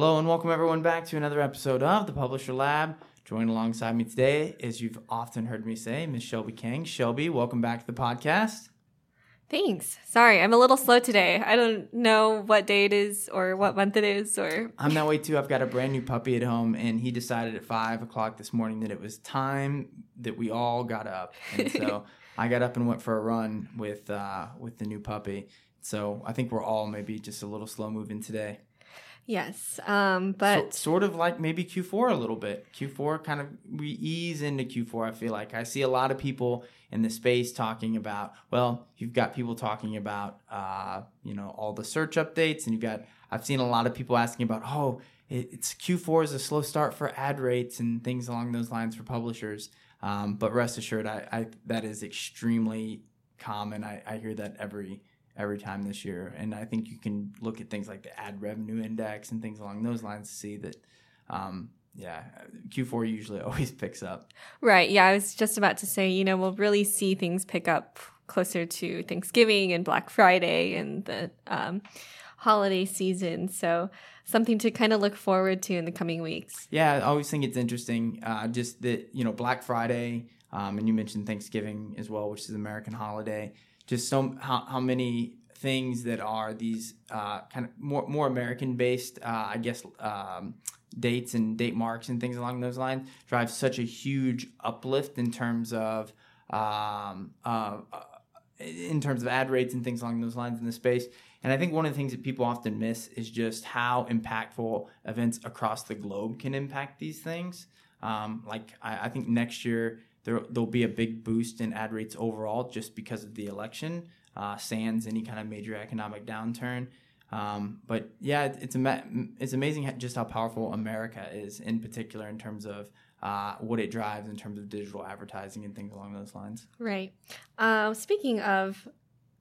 Hello and welcome everyone back to another episode of the Publisher Lab. Joined alongside me today, as you've often heard me say, Miss Shelby King. Shelby, welcome back to the podcast. Thanks. Sorry, I'm a little slow today. I don't know what day it is or what month it is or I'm that way too. I've got a brand new puppy at home, and he decided at five o'clock this morning that it was time that we all got up, and so I got up and went for a run with uh, with the new puppy. So I think we're all maybe just a little slow moving today. Yes. Um, but So- sort of like maybe Q4 a little bit. Q4 kind of we ease into Q4. I feel like I see a lot of people in the space talking about. Well, you've got people talking about uh, you know all the search updates, and you've got I've seen a lot of people asking about oh it, it's Q4 is a slow start for ad rates and things along those lines for publishers. Um, but rest assured, I, I that is extremely common. I, I hear that every every time this year. And I think you can look at things like the ad revenue index and things along those lines to see that, um, yeah, Q4 usually always picks up. right, yeah, I was just about to say, you know, we'll really see things pick up closer to Thanksgiving and Black Friday and the um, holiday season. So something to kind of look forward to in the coming weeks. Yeah, I always think it's interesting. Uh, just that you know Black Friday, um, and you mentioned Thanksgiving as well, which is an American holiday. Just so how, how many things that are these uh, kind of more more American based, uh, I guess, um, dates and date marks and things along those lines drive such a huge uplift in terms of um, uh, in terms of ad rates and things along those lines in the space. And I think one of the things that people often miss is just how impactful events across the globe can impact these things. Um, like I, I think next year there there'll be a big boost in ad rates overall just because of the election, uh, sans any kind of major economic downturn. Um, but yeah, it- it's ama- it's amazing just how powerful America is in particular in terms of uh, what it drives in terms of digital advertising and things along those lines. Right. Uh, speaking of,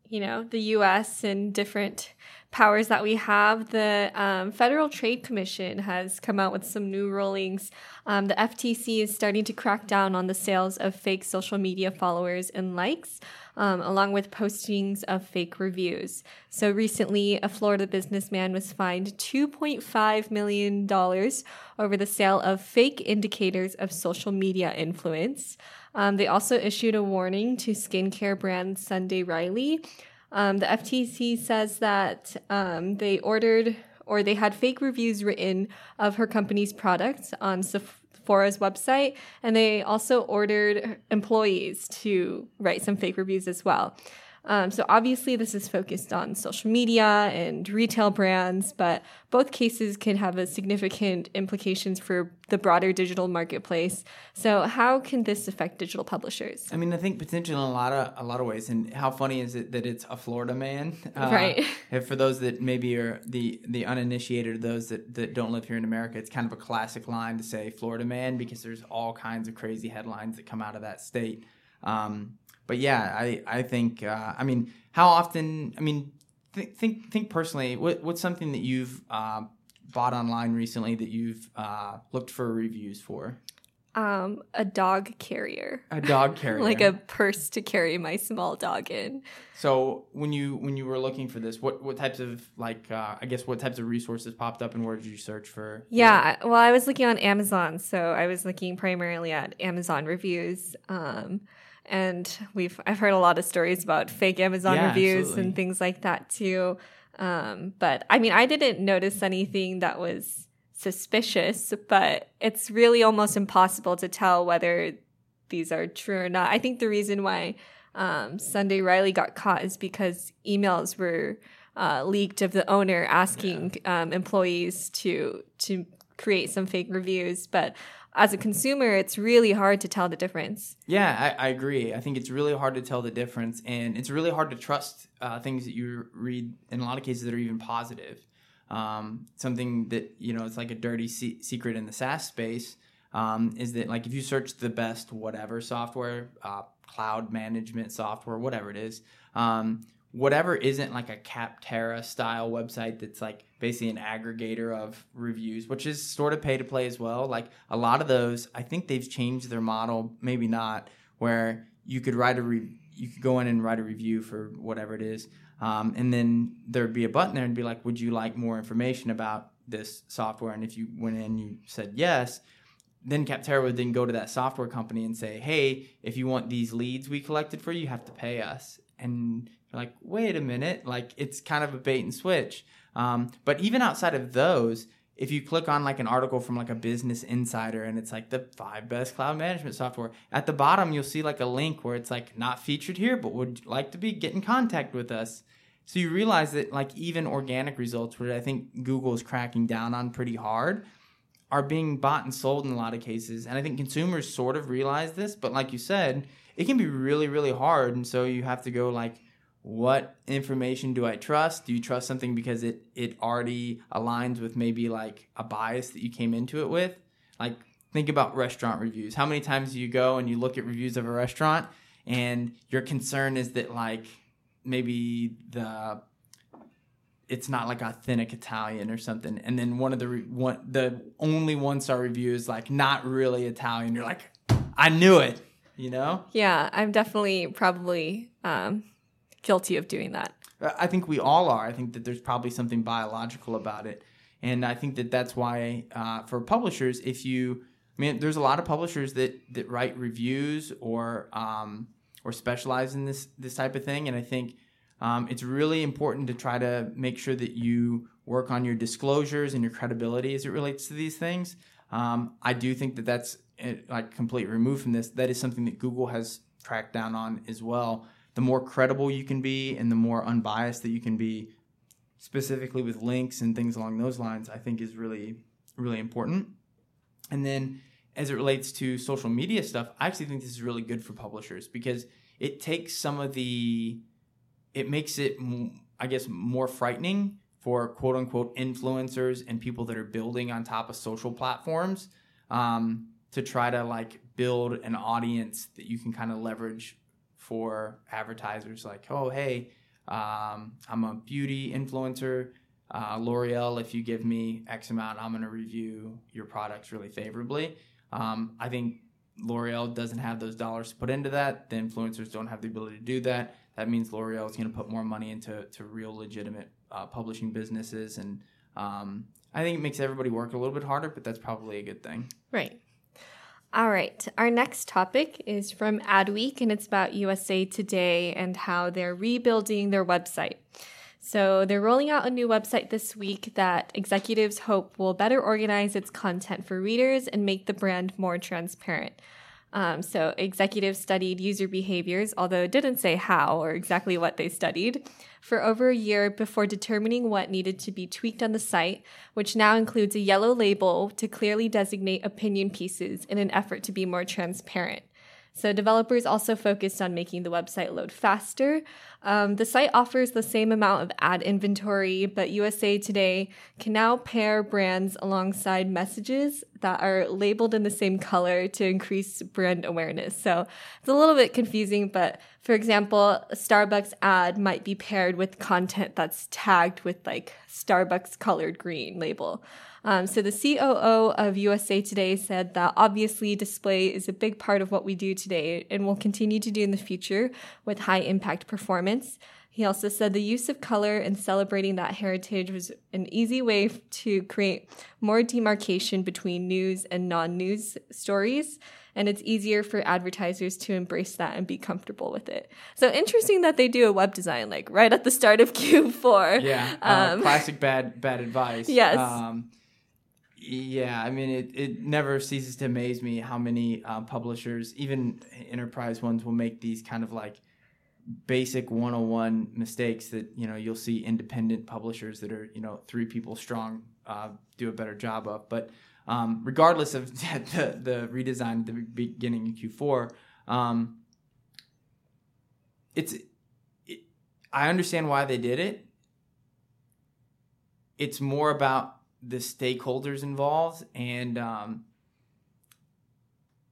you know, the U.S. and different powers that we have, the um, Federal Trade Commission has come out with some new rulings. Um, the FTC is starting to crack down on the sales of fake social media followers and likes, um, along with postings of fake reviews. So recently, a Florida businessman was fined $2.5 million over the sale of fake indicators of social media influence. Um, they also issued a warning to skincare brand Sunday Riley. Um, the FTC says that um, they ordered or they had fake reviews written of her company's products on Sephora's website, and they also ordered employees to write some fake reviews as well. Um, so obviously, this is focused on social media and retail brands, but both cases can have a significant implications for the broader digital marketplace. So, how can this affect digital publishers? I mean, I think potentially in a lot of a lot of ways. And how funny is it that it's a Florida man? Uh, Right. for those that maybe are the the uninitiated, or those that that don't live here in America, it's kind of a classic line to say Florida man because there's all kinds of crazy headlines that come out of that state. Um, but yeah, I I think uh, I mean, how often? I mean, th- think think personally. What what's something that you've uh, bought online recently that you've uh, looked for reviews for? Um, a dog carrier, A dog carrier, like a purse to carry my small dog in. So when you when you were looking for this, what what types of like uh, I guess what types of resources popped up and where did you search for? Yeah, well, I was looking on Amazon, so I was looking primarily at Amazon reviews. Um, and we've I've heard a lot of stories about fake Amazon Yeah, reviews absolutely. and things like that too. Um, but I mean, I didn't notice anything that was suspicious, but it's really almost impossible to tell whether these are true or not. I think the reason why um, Sunday Riley got caught is because emails were uh, leaked of the owner asking um, employees to to create some fake reviews. But as a consumer, it's really hard to tell the difference. Yeah, I, I agree. I think it's really hard to tell the difference, and it's really hard to trust uh, things that you read in a lot of cases that are even positive. Um, something that you know it's like a dirty se- secret in the SaaS space um, is that like if you search the best whatever software, uh, cloud management software, whatever it is, um, whatever isn't like a Capterra style website that's like basically an aggregator of reviews, which is sort of pay to play as well. Like a lot of those, I think they've changed their model, maybe not, where you could write a re- you could go in and write a review for whatever it is, um, and then there'd be a button there and be like, would you like more information about this software? And if you went in, and you said yes, then Capterra would then go to that software company and say, hey, if you want these leads we collected for you, you have to pay us. And you're like, wait a minute, like it's kind of a bait and switch. Um, but even outside of those, if you click on like an article from like a business insider and it's like the five best cloud management software at the bottom you'll see like a link where it's like not featured here but would like to be get in contact with us. So you realize that like even organic results which i think google is cracking down on pretty hard are being bought and sold in a lot of cases. And i think consumers sort of realize this but like you said it can be really really hard. And so you have to go like what information do I trust? Do you trust something because it it already aligns with maybe like a bias that you came into it with? Like think about restaurant reviews. How many times do you go and you look at reviews of a restaurant and your concern is that like maybe the it's not like authentic Italian or something, and then one of the one the only one star review is like not really Italian. You're like, I knew it, you know? Yeah, I'm definitely probably um, guilty of doing that. I think we all are. I think that there's probably something biological about it, and I think that that's why uh, for publishers, if you, I mean, there's a lot of publishers that that write reviews or um, or specialize in this this type of thing, and I think um, it's really important to try to make sure that you work on your disclosures and your credibility as it relates to these things. Um, I do think that that's eh, like completely removed from this. That is something that Google has tracked down on as well the more credible you can be and the more unbiased that you can be specifically with links and things along those lines i think is really really important. And then as it relates to social media stuff i actually think this is really good for publishers because it takes some of the it makes it i guess more frightening for quote unquote influencers and people that are building on top of social platforms um, to try to like build an audience that you can kind of leverage for advertisers like, oh, hey, um, I'm a beauty influencer. Uh, L'Oreal, if you give me X amount, I'm going to review your products really favorably. Um, I think L'Oreal doesn't have those dollars to put into that. The influencers don't have the ability to do that. That means L'Oreal is going to put more money into to real legitimate uh, publishing businesses. And um, I think it makes everybody work a little bit harder, but that's probably a good thing. Right. All right. Our next topic is from Adweek, and it's about USA Today and how they're rebuilding their website. So, they're rolling out a new website this week that executives hope will better organize its content for readers and make the brand more transparent. Um, so, executives studied user behaviors, although it didn't say how or exactly what they studied, for over a year before determining what needed to be tweaked on the site, which now includes a yellow label to clearly designate opinion pieces in an effort to be more transparent. So, developers also focused on making the website load faster. Um, the site offers the same amount of ad inventory, but USA Today can now pair brands alongside messages that are labeled in the same color to increase brand awareness. So, it's a little bit confusing, but for example, a Starbucks ad might be paired with content that's tagged with like Starbucks colored green label. Um, so the COO of USA Today said that obviously display is a big part of what we do today and will continue to do in the future with high impact performance. He also said the use of color and celebrating that heritage was an easy way to create more demarcation between news and non news stories. And it's easier for advertisers to embrace that and be comfortable with it. So interesting that they do a web design like right at the start of Q4. Yeah, uh, um, classic bad bad advice. Yes. Um, yeah, I mean, it, it never ceases to amaze me how many uh, publishers, even enterprise ones, will make these kind of like basic 101 mistakes that, you know, you'll see independent publishers that are, you know, three people strong uh, do a better job of. But um, regardless of the, the redesign at the beginning in Q4, um, it's, it, I understand why they did it. It's more about the stakeholders involved and um,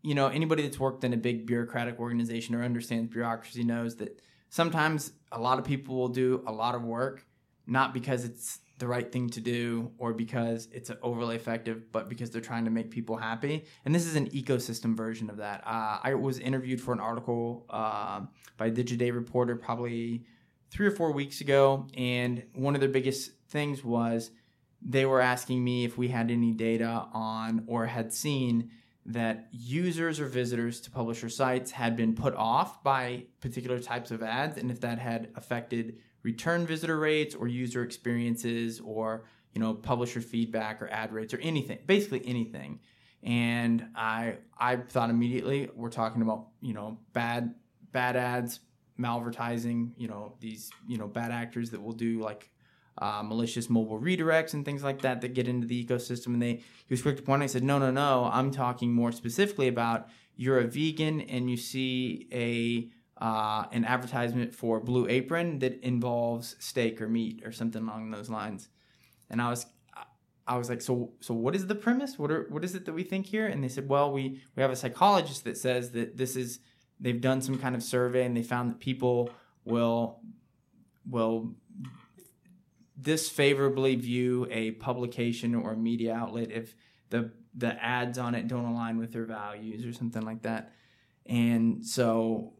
you know anybody that's worked in a big bureaucratic organization or understands bureaucracy knows that sometimes a lot of people will do a lot of work not because it's the right thing to do or because it's overly effective, but because they're trying to make people happy. And this is an ecosystem version of that. Uh, I was interviewed for an article uh, by Digiday Reporter probably three or four weeks ago, and one of their biggest things was they were asking me if we had any data on or had seen that users or visitors to publisher sites had been put off by particular types of ads and if that had affected return visitor rates or user experiences or you know publisher feedback or ad rates or anything basically anything. And i i thought immediately we're talking about you know bad bad ads malvertising you know these you know bad actors that will do like uh, malicious mobile redirects and things like that that get into the ecosystem and they he was quick to point i said no no no i'm talking more specifically about you're a vegan and you see a uh, an advertisement for Blue Apron that involves steak or meat or something along those lines. And I was I was like, so so what is the premise? What are what is it that we think here? And they said, well, we we have a psychologist that says that this is they've done some kind of survey and they found that people will will disfavorably view a publication or a media outlet if the the ads on it don't align with their values or something like that. And so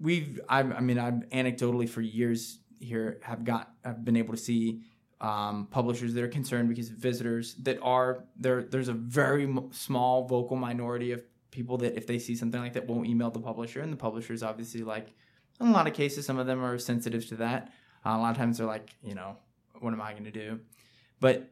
we've I've, I mean I've anecdotally for years here have got I've been able to see um, publishers that are concerned because visitors that are there there's a very small vocal minority of people that if they see something like that won't email the publisher and the publisher is obviously like in a lot of cases some of them are sensitive to that uh, a lot of times they're like you know what am I going to do? But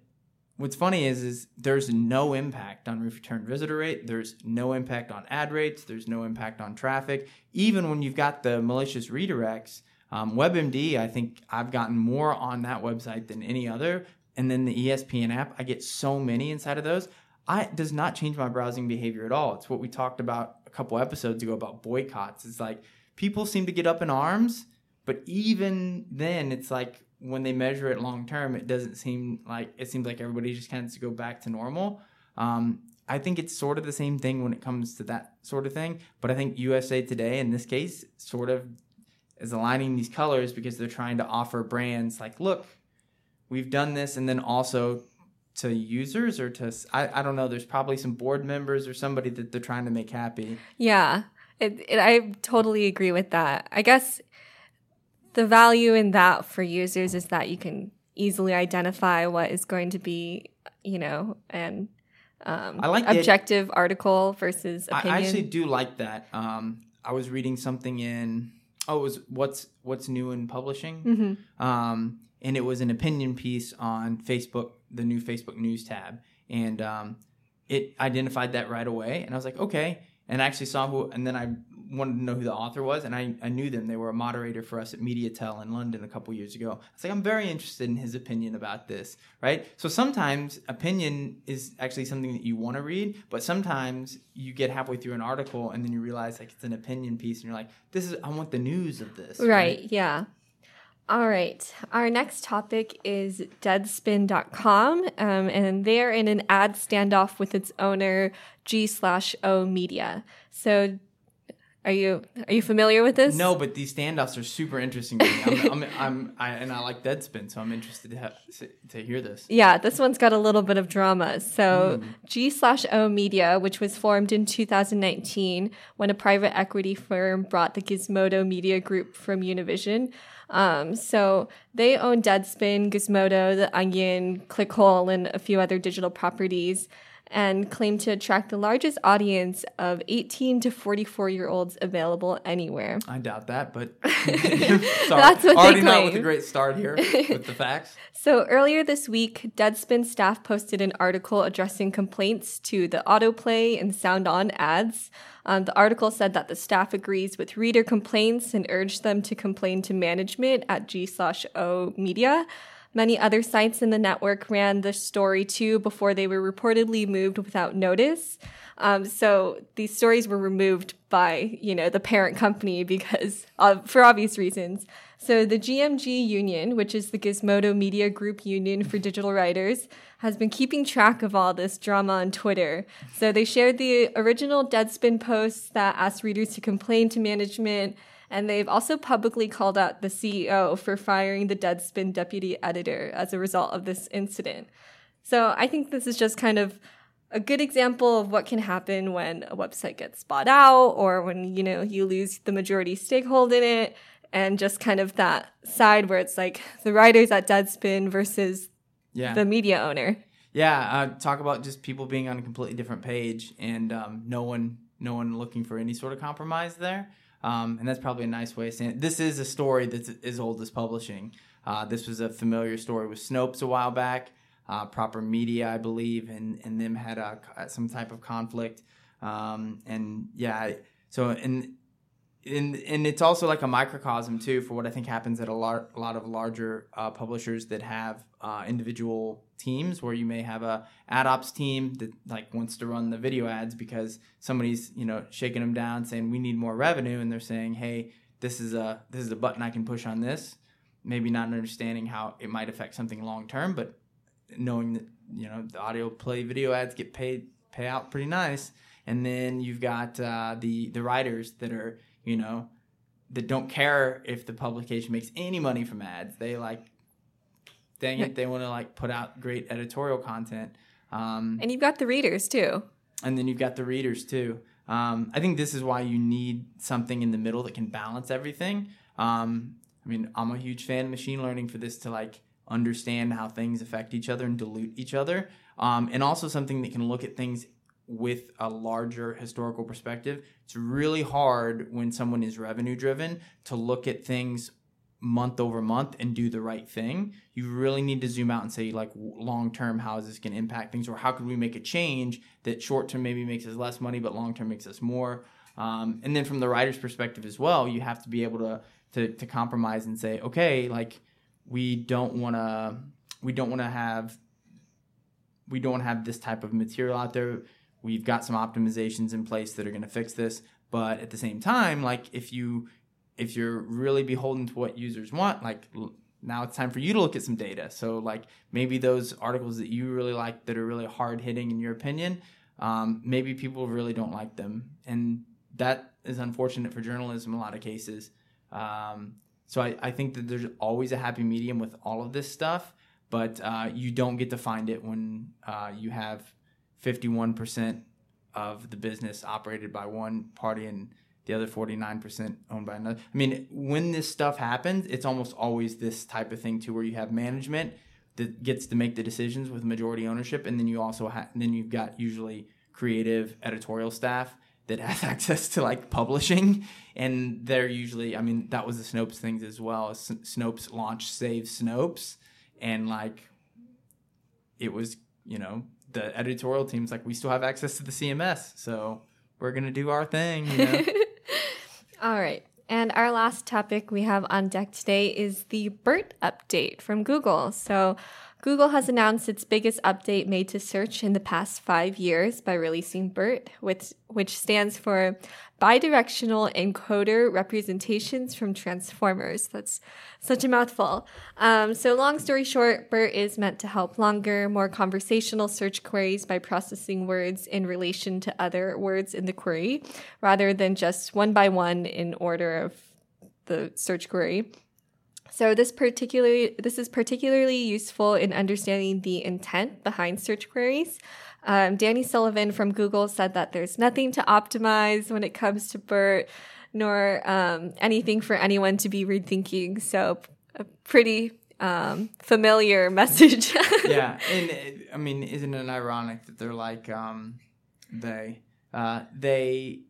what's funny is is there's no impact on return visitor rate. There's no impact on ad rates. There's no impact on traffic. Even when you've got the malicious redirects um, webmd i think i've gotten more on that website than any other. And then the espn app i get so many inside of those. I does not change my browsing behavior at all. It's what we talked about a couple episodes ago about boycotts. It's like people seem to get up in arms but even then it's like when they measure it long term, it doesn't seem like it seems like everybody just kind of to go back to normal. Um, I think it's sort of the same thing when it comes to that sort of thing. But I think USA Today, in this case, sort of is aligning these colors because they're trying to offer brands like, look, we've done this, and then also to users or to I, I don't know. There's probably some board members or somebody that they're trying to make happy. Yeah, it, it, I totally agree with that. I guess the value in that for users is that you can easily identify what is going to be, you know, an um, I like objective the, article versus opinion. I actually do like that. Um, I was reading something in oh, it was what's what's new in publishing, mm-hmm. um, and it was an opinion piece on Facebook, the new Facebook News tab, and um, it identified that right away, and I was like, okay. And I actually saw who, and then I wanted to know who the author was, and I, I knew them. They were a moderator for us at MediaTel in London a couple years ago. I was like, I'm very interested in his opinion about this, right? So sometimes opinion is actually something that you want to read, but sometimes you get halfway through an article and then you realize like it's an opinion piece, and you're like, this is I want the news of this, right? right? Yeah. All right. Our next topic is Deadspin.com, um, and they're in an ad standoff with its owner, G slash O Media. So are you are you familiar with this? No, but these standoffs are super interesting to me. I'm, I'm, I'm I, and I like Deadspin, so I'm interested to have, to hear this. Yeah, this one's got a little bit of drama. So mm. G slash O Media, which was formed in 2019 when a private equity firm brought the Gizmodo Media Group from Univision. Um, so they own Deadspin, Gizmodo, The Onion, Clickhole, and a few other digital properties and claim to attract the largest audience of 18 to 44 year olds available anywhere. I doubt that, but That's what already not with a great start here with the facts. So earlier this week, Deadspin staff posted an article addressing complaints to the autoplay and sound on ads. Um, the article said that the staff agrees with reader complaints and urged them to complain to management at G slash O Media. Many other sites in the network ran the story too before they were reportedly moved without notice. Um, so these stories were removed by you know the parent company because for obvious reasons. So the GMG Union, which is the Gizmodo Media Group Union for Digital Writers, has been keeping track of all this drama on Twitter. So they shared the original Deadspin posts that asked readers to complain to management and they've also publicly called out the CEO for firing the Deadspin deputy editor as a result of this incident. So I think this is just kind of a good example of what can happen when a website gets bought out or when you know you lose the majority stakeholder in it and just kind of that side where it's like the writers at Deadspin versus Yeah. the media owner. Yeah, uh, talk about just people being on a completely different page and um, no one, no one looking for any sort of compromise there. Um, and that's probably a nice way of saying it. This is a story that's as old as publishing. Uh, this was a familiar story with Snopes a while back. Uh, proper media, I believe, and and them had a, some type of conflict. Um, and yeah, so and and and it's also like a microcosm too for what I think happens at a lot a lot of larger uh, publishers that have uh, individual teams where you may have a ad ops team that like wants to run the video ads because somebody's you know shaking them down saying we need more revenue and they're saying hey this is a this is a button I can push on this. Maybe not understanding how it might affect something long term but knowing that you know the audio play video ads get paid pay out pretty nice. And then you've got uh, the the writers that are you know that don't care if the publication makes any money from ads they like dang it they want to like put out great editorial content um, And you've got the readers too. and then you've got the readers too. Um, I think this is why you need something in the middle that can balance everything. Um, I mean, I'm a huge fan of machine learning for this to like understand how things affect each other and dilute each other, um, and also something that can look at things with a larger historical perspective. It's really hard when someone is revenue driven to look at things month over month and do the right thing. You really need to zoom out and say, like, long term, how is this going to impact things, or how could we make a change that short term maybe makes us less money, but long term makes us more. Um, and then from the writer's perspective as well, you have to be able to to, to compromise and say, okay, like we don't want to we don't want to have we don't have this type of material out there. We've got some optimizations in place that are going to fix this, but at the same time, like if you if you're really beholden to what users want, like now it's time for you to look at some data. So like maybe those articles that you really like that are really hard hitting in your opinion, um, maybe people really don't like them, and that is unfortunate for journalism in a lot of cases. Um, so I, I think that there's always a happy medium with all of this stuff, but uh, you don't get to find it when uh, you have 51% of the business operated by one party and the other 49% owned by another. I mean, when this stuff happens, it's almost always this type of thing too, where you have management that gets to make the decisions with majority ownership, and then you also have then you've got usually creative editorial staff that has access to like publishing, and they're usually, I mean, that was the Snopes things as well. S- Snopes launched Save Snopes, and like it was, you know, the editorial team's like, we still have access to the CMS, so we're gonna do our thing, you know. All right. And our last topic we have on deck today is the BERT update from Google. So, Google has announced its biggest update made to search in the past five years by releasing BERT, which, which stands for Bidirectional Encoder Representations from Transformers. That's such a mouthful. Um, so, long story short, BERT is meant to help longer, more conversational search queries by processing words in relation to other words in the query, rather than just one by one in order of the search query. So this particularly this is particularly useful in understanding the intent behind search queries. Um, Danny Sullivan from Google said that there's nothing to optimize when it comes to BERT, nor um, anything for anyone to be rethinking. So a pretty um, familiar message. yeah, and I mean, isn't it ironic that they're like um, they uh, they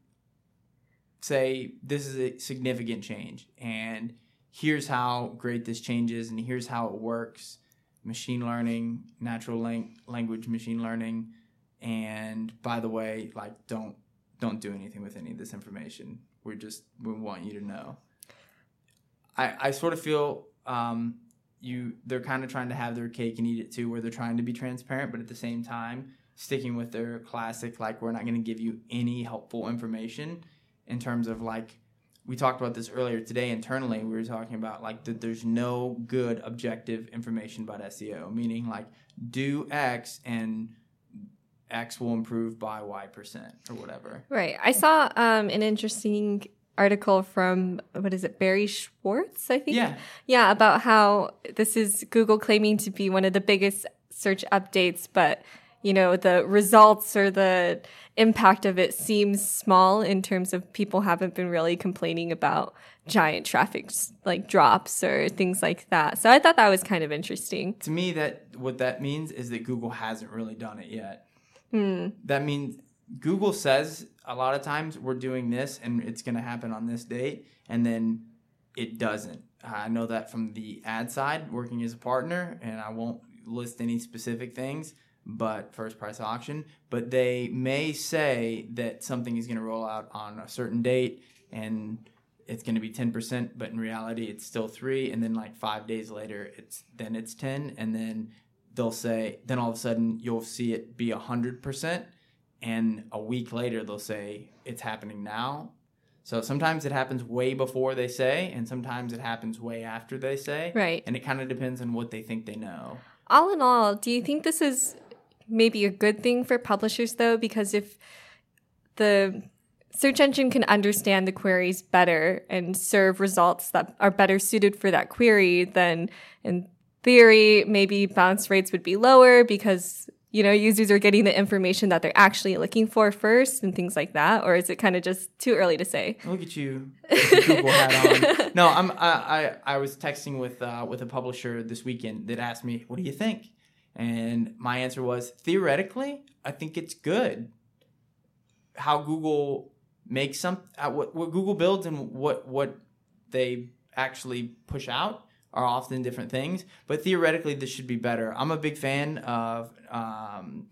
say this is a significant change, and here's how great this change is, and here's how it works: machine learning, natural lang- language machine learning, and by the way, like don't don't do anything with any of this information. We're just we want you to know. I I sort of feel um, you they're kind of trying to have their cake and eat it too, where they're trying to be transparent, but at the same time sticking with their classic like we're not going to give you any helpful information in terms of like we talked about this earlier today internally we were talking about like that there's no good objective information about seo meaning like do x and x will improve by y percent or whatever right. I saw um, an interesting article from what is it, Barry Schwartz? I think. yeah Yeah, about how this is Google claiming to be one of the biggest search updates, but you know, the results or the impact of it seems small in terms of people haven't been really complaining about giant traffic like drops or things like that. So I thought that was kind of interesting. To me, that what that means is that Google hasn't really done it yet. Hmm. That means Google says a lot of times we're doing this and it's going to happen on this date, and then it doesn't. I know that from the ad side, working as a partner, and I won't list any specific things, but first price auction. But they may say that something is going to roll out on a certain date, and it's going to be 10%, but in reality, it's still three. And then like five days later, it's then it's 10, and then they'll say, then all of a sudden you'll see it be 100%, and a week later they'll say it's happening now. So sometimes it happens way before they say, and sometimes it happens way after they say. Right. And it kind of depends on what they think they know. All in all, do you think this is maybe a good thing for publishers though? Because if the search engine can understand the queries better and serve results that are better suited for that query, then in theory, maybe bounce rates would be lower because you know users are getting the information that they're actually looking for first and things like that or is it kind of just too early to say Look at you, Google hat on. No, I'm. I, I I was texting with uh, with a publisher this weekend that asked me, "What do you think?" And my answer was, theoretically, I think it's good. How Google makes some, uh, what what Google builds and what what they actually push out are often different things. But theoretically, this should be better. I'm a big fan of um,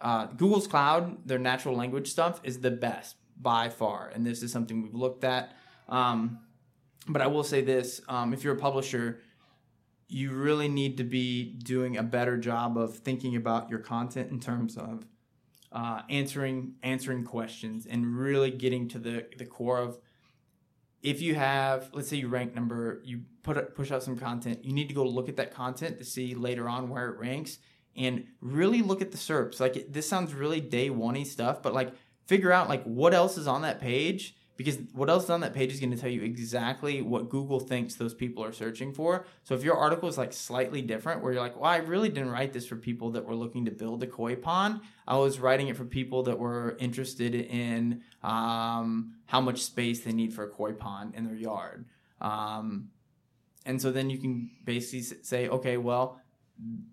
uh, Google's Cloud. Their natural language stuff is the best by far, and this is something we've looked at. Um, but I will say this: um, if you're a publisher, you really need to be doing a better job of thinking about your content in terms of uh, answering answering questions and really getting to the the core of if you have let's say you rank number you put push out some content you need to go look at that content to see later on where it ranks and really look at the SERPs. Like it, this sounds really day one stuff but like figure out like what else is on that page because what else is on that page is going to tell you exactly what Google thinks those people are searching for. So if your article is like slightly different, where you're like, well, I really didn't write this for people that were looking to build a koi pond. I was writing it for people that were interested in um, how much space they need for a koi pond in their yard. Um, and so then you can basically say, okay, well,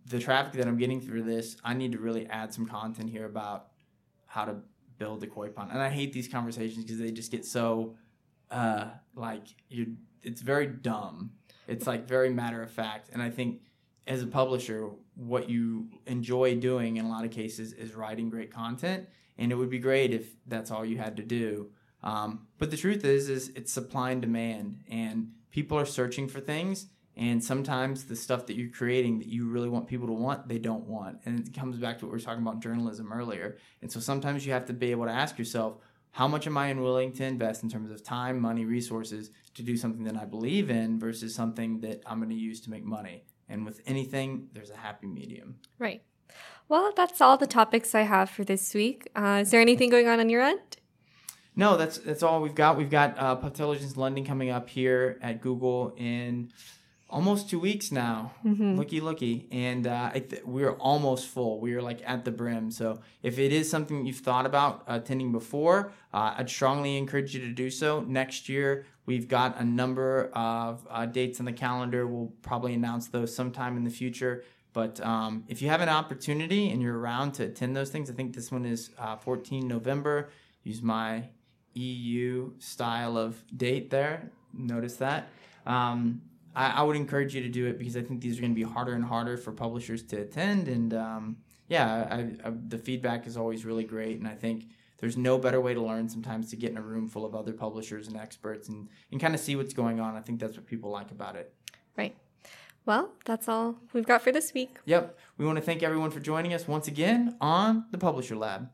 the traffic that I'm getting through this, I need to really add some content here about how to build a koi pond. And I hate these conversations because they just get so uh, like you. It's very dumb. It's like very matter of fact. And I think as a publisher, what you enjoy doing in a lot of cases is writing great content. And it would be great if that's all you had to do. Um, but the truth is, is it's supply and demand, and people are searching for things and sometimes the stuff that you're creating that you really want people to want, they don't want. And it comes back to what we were talking about journalism earlier. And so sometimes you have to be able to ask yourself, how much am I willing to invest in terms of time, money, resources to do something that I believe in versus something that I'm going to use to make money? And with anything, there's a happy medium. Right. Well, that's all the topics I have for this week. Uh, is there anything going on on your end? No, that's that's all we've got. We've got uh, Intelligence London coming up here at Google in almost two weeks now. Mm-hmm. Looky, looky, and uh, th- we're almost full. We are like at the brim. So if it is something you've thought about attending before, uh, I'd strongly encourage you to do so. Next year, we've got a number of uh, dates on the calendar. We'll probably announce those sometime in the future. But um, if you have an opportunity and you're around to attend those things, I think this one is uh, 14 November. Use my EU style of date there. Notice that. Um, I, I, would encourage you to do it because I think these are going to be harder and harder for publishers to attend. And um, yeah, I, I, the feedback is always really great. And I think there's no better way to learn sometimes to get in a room full of other publishers and experts and, and kind of see what's going on. I think that's what people like about it. Right. Well, that's all we've got for this week. Yep. We want to thank everyone for joining us once again on the Publisher Lab.